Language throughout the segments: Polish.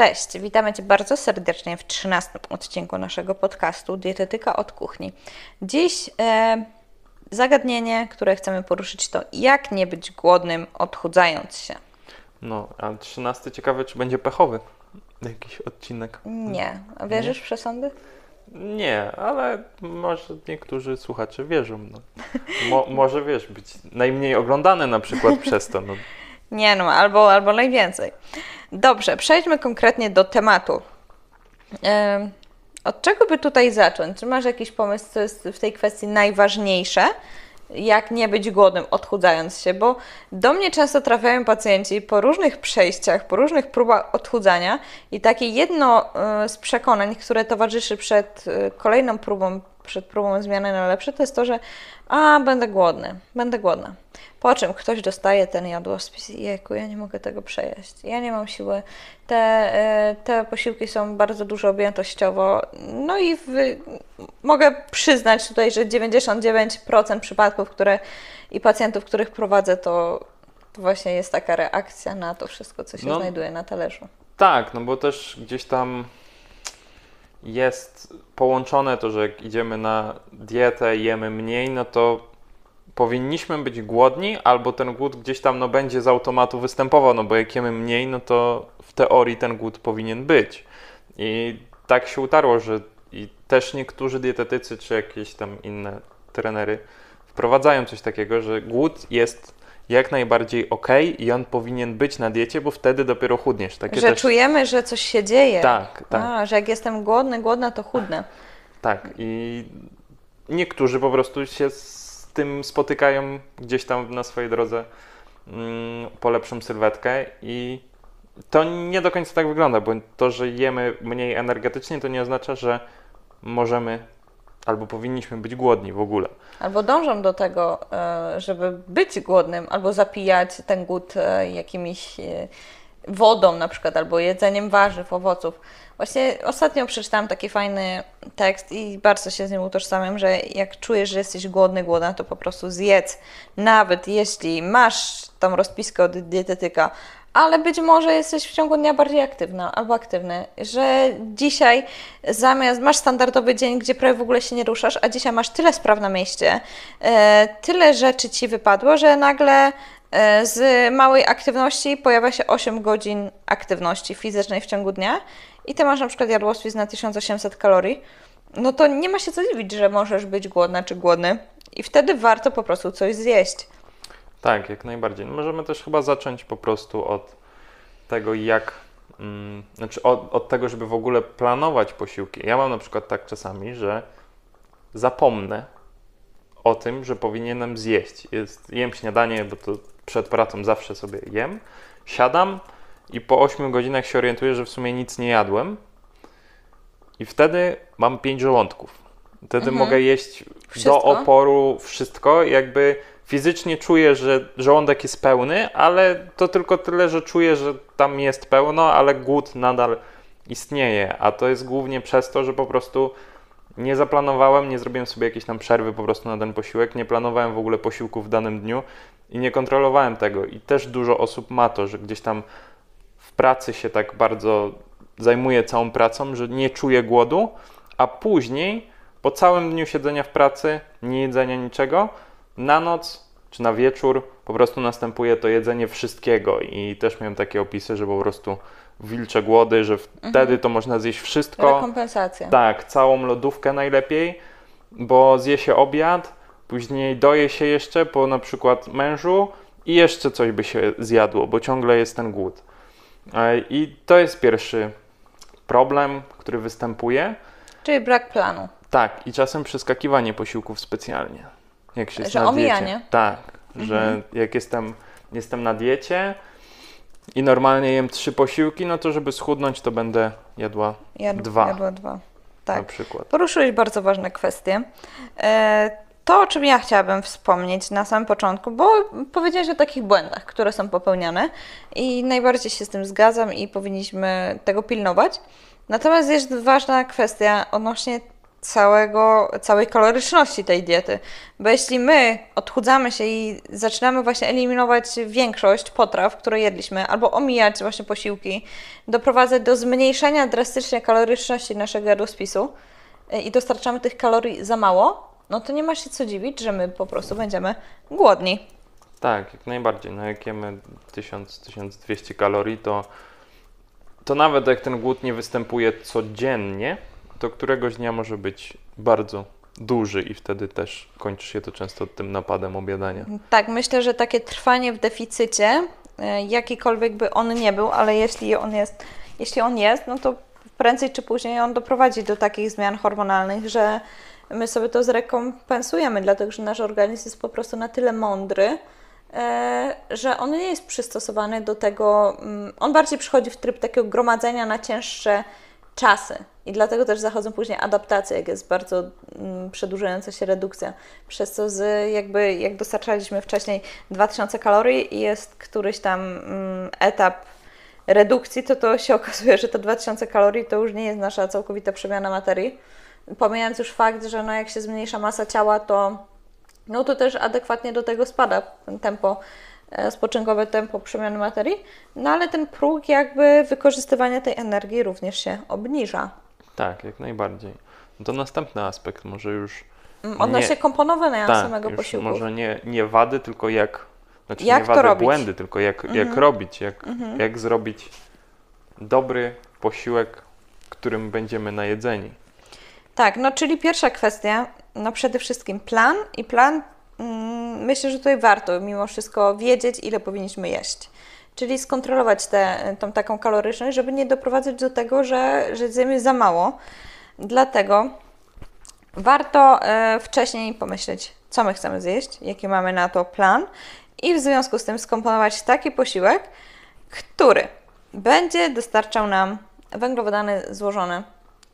Cześć, witamy Cię bardzo serdecznie w 13 odcinku naszego podcastu Dietetyka od kuchni. Dziś e, zagadnienie, które chcemy poruszyć, to jak nie być głodnym, odchudzając się. No, a 13 ciekawe, czy będzie pechowy jakiś odcinek. Nie. A wierzysz w przesądy? Nie, ale może niektórzy słuchacze wierzą. No. Mo, może wiesz, być najmniej oglądany na przykład przez to. No. Nie no, albo, albo najwięcej. Dobrze, przejdźmy konkretnie do tematu. Em, Od czego by tutaj zacząć? Czy masz jakiś pomysł, co jest w tej kwestii najważniejsze? Jak nie być głodnym, odchudzając się? Bo do mnie często trafiają pacjenci po różnych przejściach, po różnych próbach odchudzania i takie jedno e, z przekonań, które towarzyszy przed e, kolejną próbą, przed próbą zmiany na lepsze, to jest to, że a, będę głodny, będę głodna. Po czym ktoś dostaje ten jadłospis i jejku, ja nie mogę tego przejeść, ja nie mam siły. Te, e, te posiłki są bardzo dużo objętościowo. No i w, mogę przyznać tutaj, że 99% przypadków, które i pacjentów, których prowadzę, to, to właśnie jest taka reakcja na to wszystko, co się No. znajduje na talerzu. Tak, no bo też gdzieś tam jest połączone to, że jak idziemy na dietę, jemy mniej, no to powinniśmy być głodni, albo ten głód gdzieś tam no, będzie z automatu występował, no bo jak jemy mniej, no to w teorii ten głód powinien być. I tak się utarło, że i też niektórzy dietetycy, czy jakieś tam inne trenery wprowadzają coś takiego, że głód jest jak najbardziej ok i on powinien być na diecie, bo wtedy dopiero chudniesz. Takie Że też... czujemy, że coś się dzieje. Tak, tak. A, że jak jestem głodny, głodna, to chudnę. Tak, i niektórzy po prostu się tym spotykają gdzieś tam na swojej drodze mm, po lepszą sylwetkę i to nie do końca tak wygląda, bo to, że jemy mniej energetycznie, to nie oznacza, że możemy albo powinniśmy być głodni w ogóle. Albo dążą do tego, e, żeby być głodnym, albo zapijać ten głód e, jakimiś e, wodą na przykład, albo jedzeniem warzyw, owoców. Właśnie ostatnio przeczytałam taki fajny tekst i bardzo się z nim utożsamiam, że jak czujesz, że jesteś głodny, głodna, to po prostu zjedz. Nawet jeśli masz tą rozpiskę od dietetyka, ale być może jesteś w ciągu dnia bardziej aktywna albo aktywny, że dzisiaj zamiast masz standardowy dzień, gdzie prawie w ogóle się nie ruszasz, a dzisiaj masz tyle spraw na mieście, e, tyle rzeczy ci wypadło, że nagle z małej aktywności pojawia się 8 godzin aktywności fizycznej w ciągu dnia i ty masz na przykład jadłospis na 1800 kalorii, no to nie ma się co dziwić, że możesz być głodna czy głodny i wtedy warto po prostu coś zjeść. Tak, jak najbardziej. No Możemy też chyba zacząć po prostu od tego, jak. Mm, znaczy, od, od tego, żeby w ogóle planować posiłki. Ja mam na przykład tak czasami, że zapomnę o tym, że powinienem zjeść. Jest, jem śniadanie, bo to przed pracą zawsze sobie jem. Siadam i po 8 godzinach się orientuję, że w sumie nic nie jadłem. I wtedy mam 5 żołądków. Wtedy mogę jeść do Wszystko? oporu wszystko. Jakby fizycznie czuję, że żołądek jest pełny, ale to tylko tyle, że czuję, że tam jest pełno, ale głód nadal istnieje. A to jest głównie przez to, że po prostu nie zaplanowałem, nie zrobiłem sobie jakiejś tam przerwy po prostu na ten posiłek, nie planowałem w ogóle posiłku w danym dniu i nie kontrolowałem tego. I też dużo osób ma to, że gdzieś tam w pracy się tak bardzo zajmuje całą pracą, że nie czuje głodu, a później po całym dniu siedzenia w pracy, nie jedzenia niczego, na noc czy na wieczór po prostu następuje to jedzenie wszystkiego i też miałem takie opisy, że po prostu wilcze głody, że wtedy to można zjeść wszystko. Rekompensacja. Tak, całą lodówkę najlepiej, bo zje się obiad, później doje się jeszcze po na przykład mężu i jeszcze coś by się zjadło, bo ciągle jest ten głód. E, I to jest pierwszy problem, który występuje. Czyli brak planu. Tak, i czasem przeskakiwanie posiłków specjalnie. Jak się Że na omijanie? Tak, że jak jestem, jestem na diecie i normalnie jem trzy posiłki, no to żeby schudnąć, to będę jadła Jadł, Dwa. Jadła dwa. na Tak. przykład. Poruszyłeś bardzo ważne kwestie. E, To, o czym ja chciałabym wspomnieć na samym początku, bo powiedziałeś o takich błędach, które są popełniane i najbardziej się z tym zgadzam i powinniśmy tego pilnować. Natomiast jest ważna kwestia odnośnie całego, całej kaloryczności tej diety. Bo jeśli my odchudzamy się i zaczynamy właśnie eliminować większość potraw, które jedliśmy, albo omijać właśnie posiłki, doprowadzać do zmniejszenia drastycznie kaloryczności naszego jadłospisu i dostarczamy tych kalorii za mało, no to nie ma się co dziwić, że my po prostu będziemy głodni. Tak, jak najbardziej. No jak jemy 1000-1200 kalorii, to, to nawet jak ten głód nie występuje codziennie, to któregoś dnia może być bardzo duży i wtedy też kończy się to często tym napadem obiadania. Tak, myślę, że takie trwanie w deficycie, y, jakikolwiek by on nie był, ale jeśli on jest, jeśli on jest, no to prędzej czy później on doprowadzi do takich zmian hormonalnych, że my sobie to zrekompensujemy, dlatego że nasz organizm jest po prostu na tyle mądry, e, że on nie jest przystosowany do tego, mm, on bardziej przychodzi w tryb takiego gromadzenia na cięższe czasy. I dlatego też zachodzą później adaptacje, jak jest bardzo mm, przedłużająca się redukcja. Przez co z, jakby jak dostarczaliśmy wcześniej 2000 kalorii i jest któryś tam mm, etap redukcji, to to się okazuje, że te 2000 kalorii to już nie jest nasza całkowita przemiana materii. Pomijając już fakt, że no jak się zmniejsza masa ciała, to no to też adekwatnie do tego spada tempo E, spoczynkowe tempo przemiany materii, no ale ten próg jakby wykorzystywania tej energii również się obniża. Tak, jak najbardziej. No to następny aspekt, może już. Mm, odnośnie nie, komponowania tak, samego posiłku. Może nie, nie wady, tylko jak. Znaczy jak nie wady, robić? błędy, tylko jak, mhm. jak robić, jak, mhm. jak zrobić dobry posiłek, którym będziemy najedzeni. Tak, no czyli pierwsza kwestia, no przede wszystkim plan i plan Mm, myślę, że tutaj warto mimo wszystko wiedzieć, ile powinniśmy jeść. Czyli skontrolować tę tą taką kaloryczność, żeby nie doprowadzać do tego, że, że za mało. Dlatego warto e, wcześniej pomyśleć, co my chcemy zjeść, jaki mamy na to plan i w związku z tym skomponować taki posiłek, który będzie dostarczał nam węglowodany złożone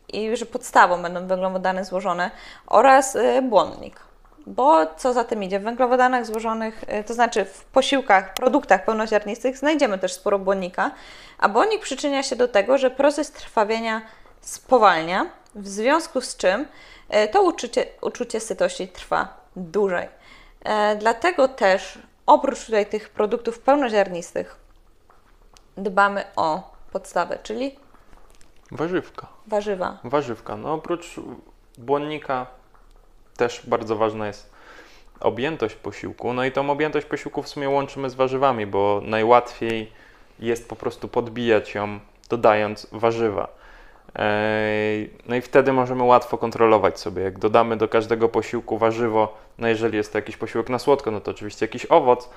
i że podstawą będą węglowodany złożone oraz e, błonnik. Bo co za tym idzie? W węglowodanach złożonych, y, to znaczy w posiłkach, produktach pełnoziarnistych znajdziemy też sporo błonnika, a błonnik przyczynia się do tego, że proces trwawienia spowalnia, w związku z czym y, to uczucie, uczucie sytości trwa dłużej. Dlatego też oprócz tutaj tych produktów pełnoziarnistych dbamy o podstawę, czyli warzywka. Warzywa. Warzywka. No oprócz błonnika też bardzo ważna jest objętość posiłku. No i tą objętość posiłku w sumie łączymy z warzywami, bo najłatwiej jest po prostu podbijać ją dodając warzywa. No i wtedy możemy łatwo kontrolować sobie. Jak dodamy do każdego posiłku warzywo, no jeżeli jest to jakiś posiłek na słodko, no to oczywiście jakiś owoc,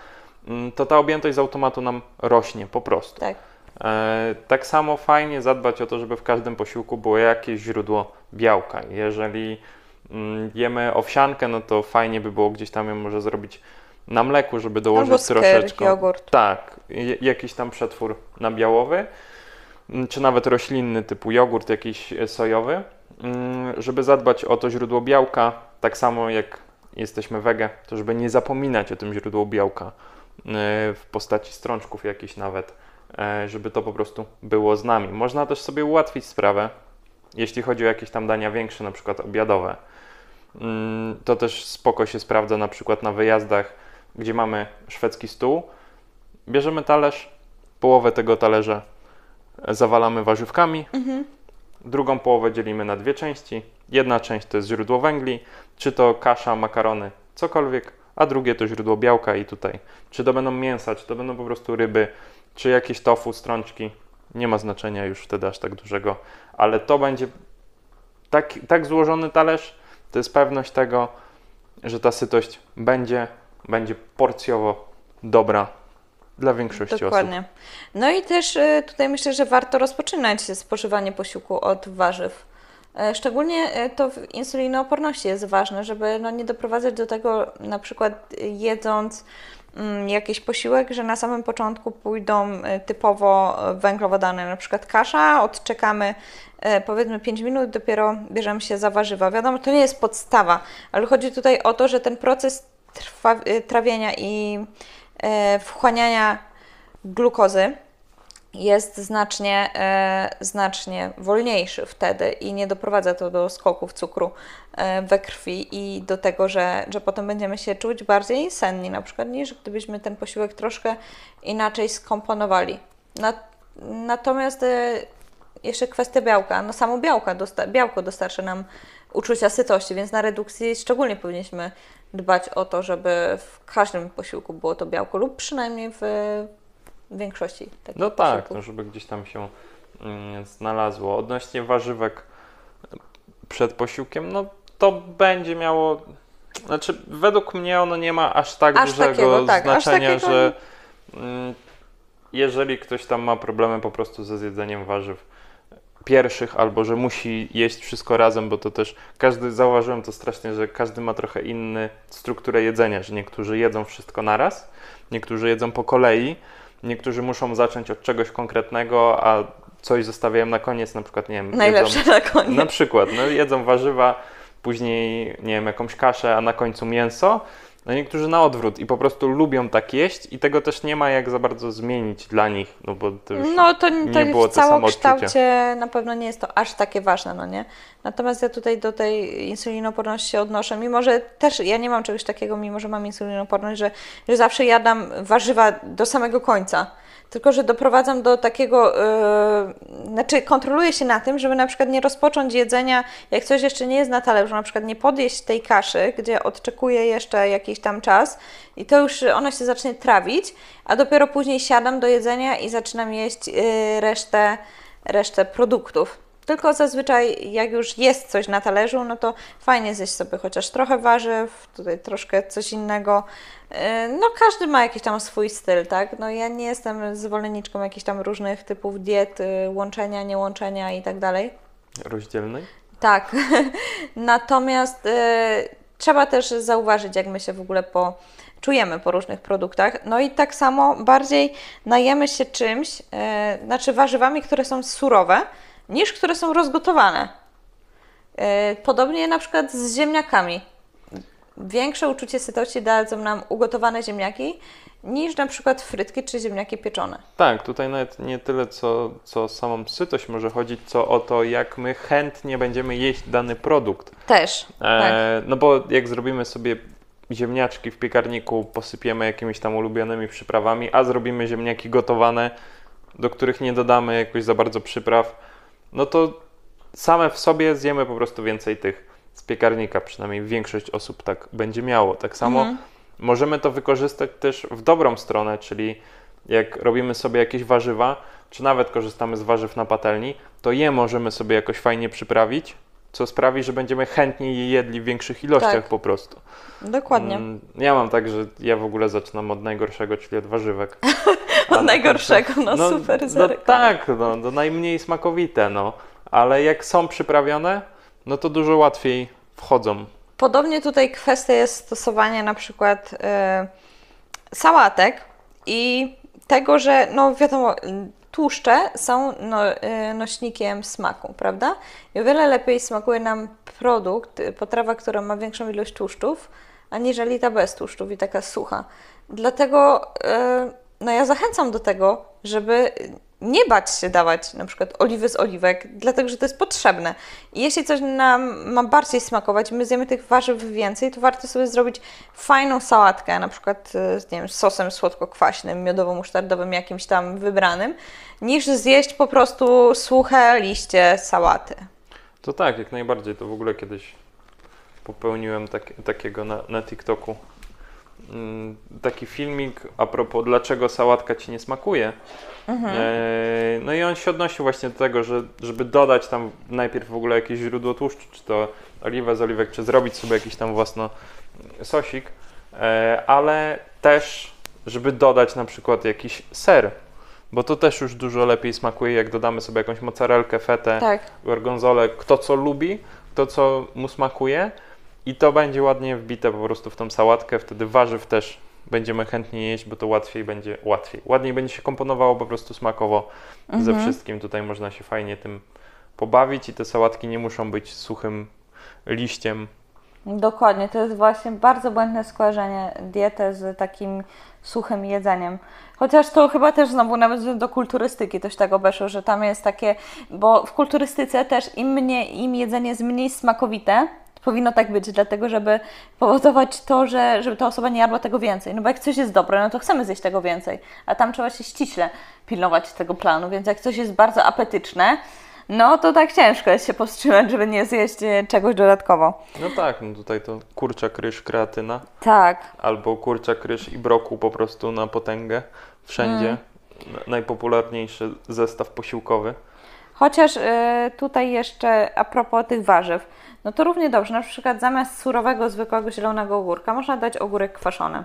mm, to ta objętość z automatu nam rośnie po prostu. Tak. Tak samo fajnie zadbać o to, żeby w każdym posiłku było jakieś źródło białka. Jeżeli Mm, jemy owsiankę, no to fajnie by było gdzieś tam ją może zrobić na mleku, żeby dołożyć Albo troszeczkę. jogurt. Tak, jakiś tam przetwór nabiałowy, mm, czy nawet roślinny typu jogurt jakiś e, sojowy, mm, żeby zadbać o to źródło białka, tak samo jak jesteśmy wege, to żeby nie zapominać o tym źródłu białka e, w postaci strączków jakichś nawet, e, żeby to po prostu było z nami. Można też sobie ułatwić sprawę, jeśli chodzi o jakieś tam dania większe, na przykład obiadowe Mm, to też spoko się sprawdza na przykład na wyjazdach, gdzie mamy szwedzki stół. Bierzemy talerz, połowę tego talerza zawalamy warzywkami, mhm. drugą połowę dzielimy na dwie części. Jedna część to jest źródło węgli, czy to kasza, makarony, cokolwiek, a drugie to źródło białka i tutaj, czy to będą mięsa, czy to będą po prostu ryby, czy jakieś tofu, strączki, nie ma znaczenia już wtedy aż tak dużego, ale to będzie tak, tak złożony talerz, to jest pewność tego, że ta sytość będzie, będzie porcjowo dobra dla większości Dokładnie. osób. No i też y, tutaj myślę, że warto rozpoczynać spożywanie posiłku od warzyw. E, szczególnie e, to w insulinooporności jest ważne, żeby no, nie doprowadzać do tego, na przykład jedząc mm, jakiś posiłek, że na samym początku pójdą e, typowo węglowodany, na przykład kasza, odczekamy powiedzmy 5 minut, dopiero bierzemy się za warzywa. Wiadomo, to nie jest podstawa, ale chodzi tutaj o to, że ten proces trawienia i wchłaniania glukozy jest znacznie, e, znacznie wolniejszy wtedy i nie doprowadza to do skoków cukru e, we krwi i do tego, że, że potem będziemy się czuć bardziej senni, na przykład, niż gdybyśmy ten posiłek troszkę inaczej skomponowali. natomiast e, jeszcze kwestia białka. No samo białka dosta białko dostarcza nam uczucia sytości, więc na redukcji szczególnie powinniśmy dbać o to, żeby w każdym posiłku było to białko lub przynajmniej w większości takich No tak, no żeby gdzieś tam się mm, znalazło. Odnośnie warzywek przed posiłkiem, no to będzie miało, znaczy według mnie ono nie ma aż tak aż dużego takiego, tak, znaczenia, takiego... że mm, jeżeli ktoś tam ma problemy po prostu ze zjedzeniem warzyw pierwszych, albo że musi jeść wszystko razem, bo to też każdy, zauważyłem to strasznie, że każdy ma trochę inny strukturę jedzenia, że niektórzy jedzą wszystko naraz, niektórzy jedzą po kolei, Niektórzy muszą zacząć od czegoś konkretnego, a coś zostawiają na koniec, na przykład, nie wiem... Najlepsze jedzą, na koniec. Na przykład, no jedzą warzywa, później, nie wiem, jakąś kaszę, a na końcu mięso. No niektórzy na odwrót i po prostu lubią tak jeść i tego też nie ma jak za bardzo zmienić dla nich, no bo to już no, to, to nie było w całokształcie na pewno nie jest to aż takie ważne, no nie? Natomiast ja tutaj do tej insulinoporności się odnoszę, mimo że też ja nie mam czegoś takiego, mimo że mam insulinoporność, że, że zawsze jadam warzywa do samego końca tylko że doprowadzam do takiego, yy, znaczy kontroluję się na tym, żeby na przykład nie rozpocząć jedzenia, jak coś jeszcze nie jest na talerzu, na przykład nie podjeść tej kaszy, gdzie odczekuję jeszcze jakiś tam czas i to już ona się zacznie trawić, a dopiero później siadam do jedzenia i zaczynam jeść yy, resztę, resztę produktów. Tylko zazwyczaj, jak już jest coś na talerzu, no to fajnie zjeść sobie chociaż trochę warzyw, tutaj troszkę coś innego. E, no, każdy ma jakiś tam swój styl, tak? No, ja nie jestem zwolenniczką jakichś tam różnych typów diet, y, łączenia, niełączenia i tak dalej. Rozdzielnej? Tak. Natomiast y, trzeba też zauważyć, jak my się w ogóle po czujemy po różnych produktach. No i tak samo bardziej najemy się czymś, y, znaczy warzywami, które są surowe, niż które są rozgotowane. E, podobnie na przykład z ziemniakami. Większe uczucie sytości dadzą nam ugotowane ziemniaki niż na przykład frytki czy ziemniaki pieczone. Tak, tutaj nawet nie tyle co, co samą sytość może chodzić, co o to, jak my chętnie będziemy jeść dany produkt. Też. E, tak. No bo jak zrobimy sobie ziemniaczki w piekarniku, posypiemy jakimiś tam ulubionymi przyprawami, a zrobimy ziemniaki gotowane, do których nie dodamy jakoś za bardzo przypraw, no to same w sobie zjemy po prostu więcej tych z piekarnika, przynajmniej większość osób tak będzie miało. Tak samo mhm. możemy to wykorzystać też w dobrą stronę, czyli jak robimy sobie jakieś warzywa, czy nawet korzystamy z warzyw na patelni, to je możemy sobie jakoś fajnie przyprawić, co sprawi, że będziemy chętniej je jedli w większych ilościach tak. po prostu. Dokładnie. Mm, ja mam tak, że ja w ogóle zaczynam od najgorszego, czyli od warzywek. od najgorszego, no, no super. No tak, no, no najmniej smakowite, no. Ale jak są przyprawione, no to dużo łatwiej wchodzą. Podobnie tutaj kwestia jest stosowania na przykład yy, sałatek i tego, że no wiadomo, tłuszcze są no, y, nośnikiem smaku, prawda? I o wiele lepiej smakuje nam produkt, potrawa, która ma większą ilość tłuszczów, aniżeli ta bez tłuszczów i taka sucha. Dlatego y, no ja zachęcam do tego, żeby nie bać się dawać na przykład oliwy z oliwek, dlatego że to jest potrzebne. I jeśli coś nam ma bardziej smakować, my zjemy tych warzyw więcej, to warto sobie zrobić fajną sałatkę, na przykład e, z nie wiem, sosem słodko-kwaśnym, miodowo-musztardowym, jakimś tam wybranym, niż zjeść po prostu suche liście sałaty. To tak, jak najbardziej. To w ogóle kiedyś popełniłem tak, takiego na, na TikToku taki filmik a propos dlaczego sałatka ci nie smakuje. Mhm. E, no i on się odnosił właśnie do tego, że żeby dodać tam najpierw w ogóle jakieś źródło tłuszczu, czy to oliwę z oliwek, czy zrobić sobie jakiś tam własno sosik, e, ale też żeby dodać na przykład jakiś ser, bo to też już dużo lepiej smakuje, jak dodamy sobie jakąś mozzarellkę, fetę, tak. gorgonzolę, kto co lubi, kto co mu smakuje, i to będzie ładnie wbite po prostu w tą sałatkę, wtedy warzyw też będziemy chętnie jeść, bo to łatwiej będzie, łatwiej, ładniej będzie się komponowało po prostu smakowo mhm. ze wszystkim. Tutaj można się fajnie tym pobawić i te sałatki nie muszą być suchym liściem Dokładnie, to jest właśnie bardzo błędne skojarzenie diety z takim suchym jedzeniem. Chociaż to chyba też znowu nawet do kulturystyki też tego weszło, że tam jest takie, bo w kulturystyce też im, mniej, im jedzenie jest mniej smakowite, powinno tak być, dlatego żeby powodować to, że, żeby ta osoba nie jadła tego więcej. No bo jak coś jest dobre, no to chcemy zjeść tego więcej, a tam trzeba się ściśle pilnować tego planu, więc jak coś jest bardzo apetyczne, no to tak ciężko jest się powstrzymać, żeby nie zjeść e, czegoś dodatkowo. No tak, no tutaj to kurczak, ryż, kreatyna. Tak. Albo kurczak, ryż i brokuł po prostu na potęgę wszędzie. Mm. Najpopularniejszy zestaw posiłkowy. Chociaż y, tutaj jeszcze a propos tych warzyw, no to równie dobrze, na przykład zamiast surowego, zwykłego zielonego ogórka można dać ogórek kwaszony.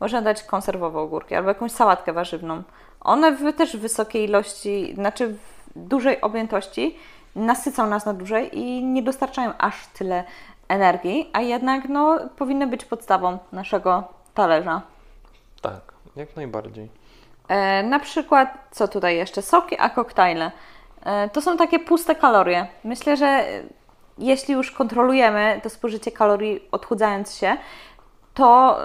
Można dać konserwowe ogórki albo jakąś sałatkę warzywną. One w, też w wysokiej ilości, znaczy w dużej objętości nasycą nas na dłużej i nie dostarczają aż tyle energii, a jednak no, powinny być podstawą naszego talerza. Tak, jak najbardziej. E, na przykład, co tutaj jeszcze? Soki, a koktajle. E, to są takie puste kalorie. Myślę, że jeśli już kontrolujemy to spożycie kalorii odchudzając się, to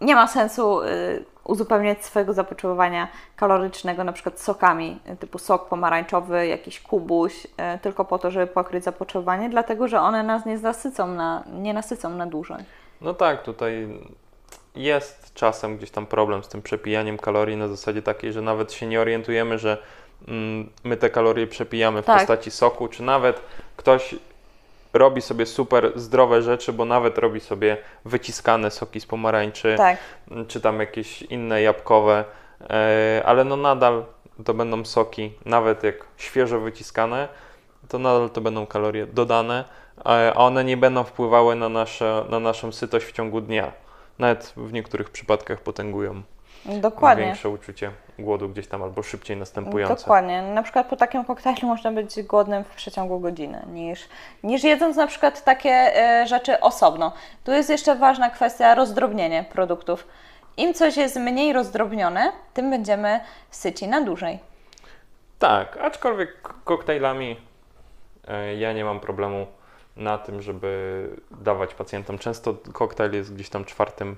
nie ma sensu y, uzupełniać swojego zapotrzebowania kalorycznego na przykład sokami, typu sok pomarańczowy, jakiś kubuś, y, tylko po to, żeby pokryć zapotrzebowanie, dlatego że one nas nie nasycą na, nie nasycą na dłużej. No tak, tutaj jest czasem gdzieś tam problem z tym przepijaniem kalorii na zasadzie takiej, że nawet się nie orientujemy, że mm, my te kalorie przepijamy w tak. postaci soku, czy nawet ktoś robi sobie super zdrowe rzeczy, bo nawet robi sobie wyciskane soki z pomarańczy, tak. czy tam jakieś inne jabłkowe, e, ale no nadal to będą soki, nawet jak świeżo wyciskane, to nadal to będą kalorie dodane, a one nie będą wpływały na, nasze, na naszą sytość w ciągu dnia. Nawet w niektórych przypadkach potęgują. Dokładnie. Większe uczucie głodu gdzieś tam albo szybciej następujące. Dokładnie. Na przykład po takim koktajlu można być głodnym w przeciągu godziny, niż, niż jedząc na przykład takie e, rzeczy osobno. Tu jest jeszcze ważna kwestia rozdrobnienie produktów. Im coś jest mniej rozdrobnione, tym będziemy syci na dłużej. Tak, aczkolwiek koktajlami e, ja nie mam problemu na tym, żeby dawać pacjentom. Często koktajl jest gdzieś tam czwartym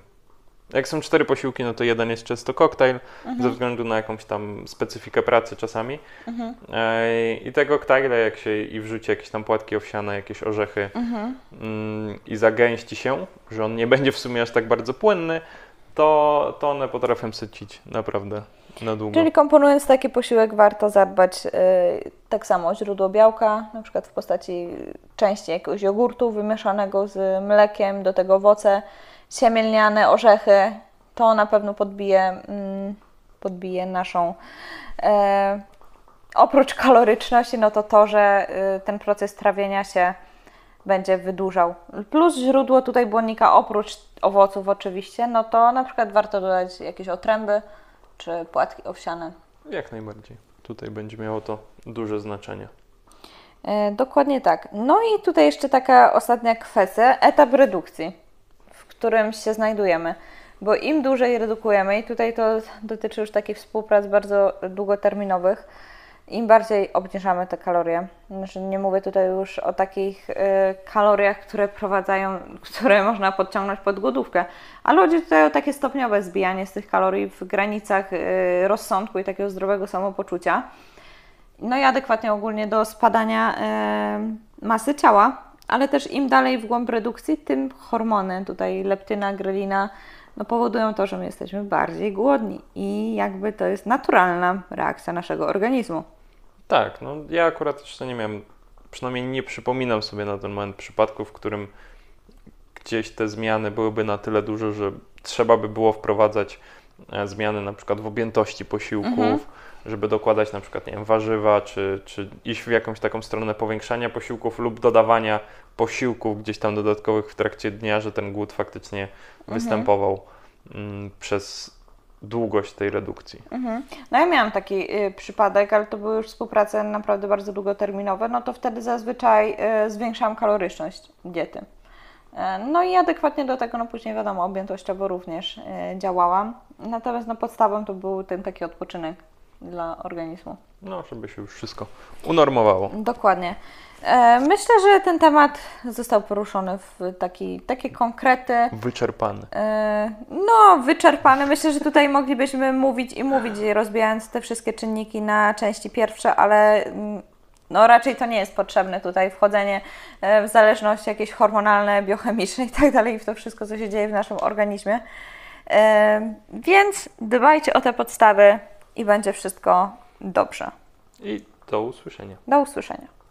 jak są cztery posiłki, no to jeden jest często koktajl, mhm. ze względu na jakąś tam specyfikę pracy czasami. Mhm. E, I te koktajle, jak się i wrzuci jakieś tam płatki owsiane, jakieś orzechy mhm. mm, i zagęści się, że on nie będzie w sumie aż tak bardzo płynny, to, to one potrafią sycić naprawdę na długo. Czyli komponując taki posiłek warto zadbać yy, tak samo o źródło białka, na przykład w postaci części jakiegoś jogurtu wymieszanego z mlekiem, do tego owoce, siemielniane, orzechy, to na pewno podbije, mm, podbije naszą. E, oprócz kaloryczności, no to to, że y, ten proces trawienia się będzie wydłużał. Plus źródło tutaj błonnika, oprócz owoców oczywiście, no to na przykład warto dodać jakieś otręby czy płatki owsiane. Jak najbardziej. Tutaj będzie miało to duże znaczenie. E, dokładnie tak. No i tutaj jeszcze taka ostatnia kwestia, etap redukcji którym się znajdujemy. Bo im dłużej redukujemy, i tutaj to dotyczy już takich współprac bardzo długoterminowych, im bardziej obniżamy te kalorie. Znaczy nie mówię tutaj już o takich y, kaloriach, które prowadzają, które można podciągnąć pod głodówkę, ale chodzi tutaj o takie stopniowe zbijanie z tych kalorii w granicach y, rozsądku i takiego zdrowego samopoczucia. No i adekwatnie ogólnie do spadania y, masy ciała, ale też im dalej w głąb redukcji, tym hormony, tutaj leptyna, grelina, no powodują to, że my jesteśmy bardziej głodni i jakby to jest naturalna reakcja naszego organizmu. Tak, no ja akurat jeszcze nie miałem, przynajmniej nie przypominam sobie na ten moment przypadku, w którym gdzieś te zmiany byłyby na tyle duże, że trzeba by było wprowadzać zmiany na przykład w objętości posiłków, mhm żeby dokładać na przykład nie wiem, warzywa, czy, czy iść w jakąś taką stronę powiększania posiłków lub dodawania posiłków gdzieś tam dodatkowych w trakcie dnia, że ten głód faktycznie mhm. występował mm, przez długość tej redukcji. Mhm. No ja miałam taki y, przypadek, ale to były już współprace naprawdę bardzo długoterminowe, no to wtedy zazwyczaj y, zwiększałam kaloryczność diety. Y, no i adekwatnie do tego, no później wiadomo, objętościowo również y, działałam. Natomiast no podstawą to był ten taki odpoczynek dla organizmu. No, żeby się już wszystko unormowało. Dokładnie. E, Myślę, że ten temat został poruszony w taki, takie konkrety. Wyczerpany. E, No, wyczerpany. Myślę, że tutaj moglibyśmy mówić i mówić, rozbijając te wszystkie czynniki na części pierwsze, ale mm, no, raczej to nie jest potrzebne tutaj wchodzenie e, w zależności jakieś hormonalne, biochemiczne i tak dalej, w to wszystko, co się dzieje w naszym organizmie. E, Więc dbajcie o te podstawy i będzie wszystko dobrze. I do usłyszenia. Do usłyszenia.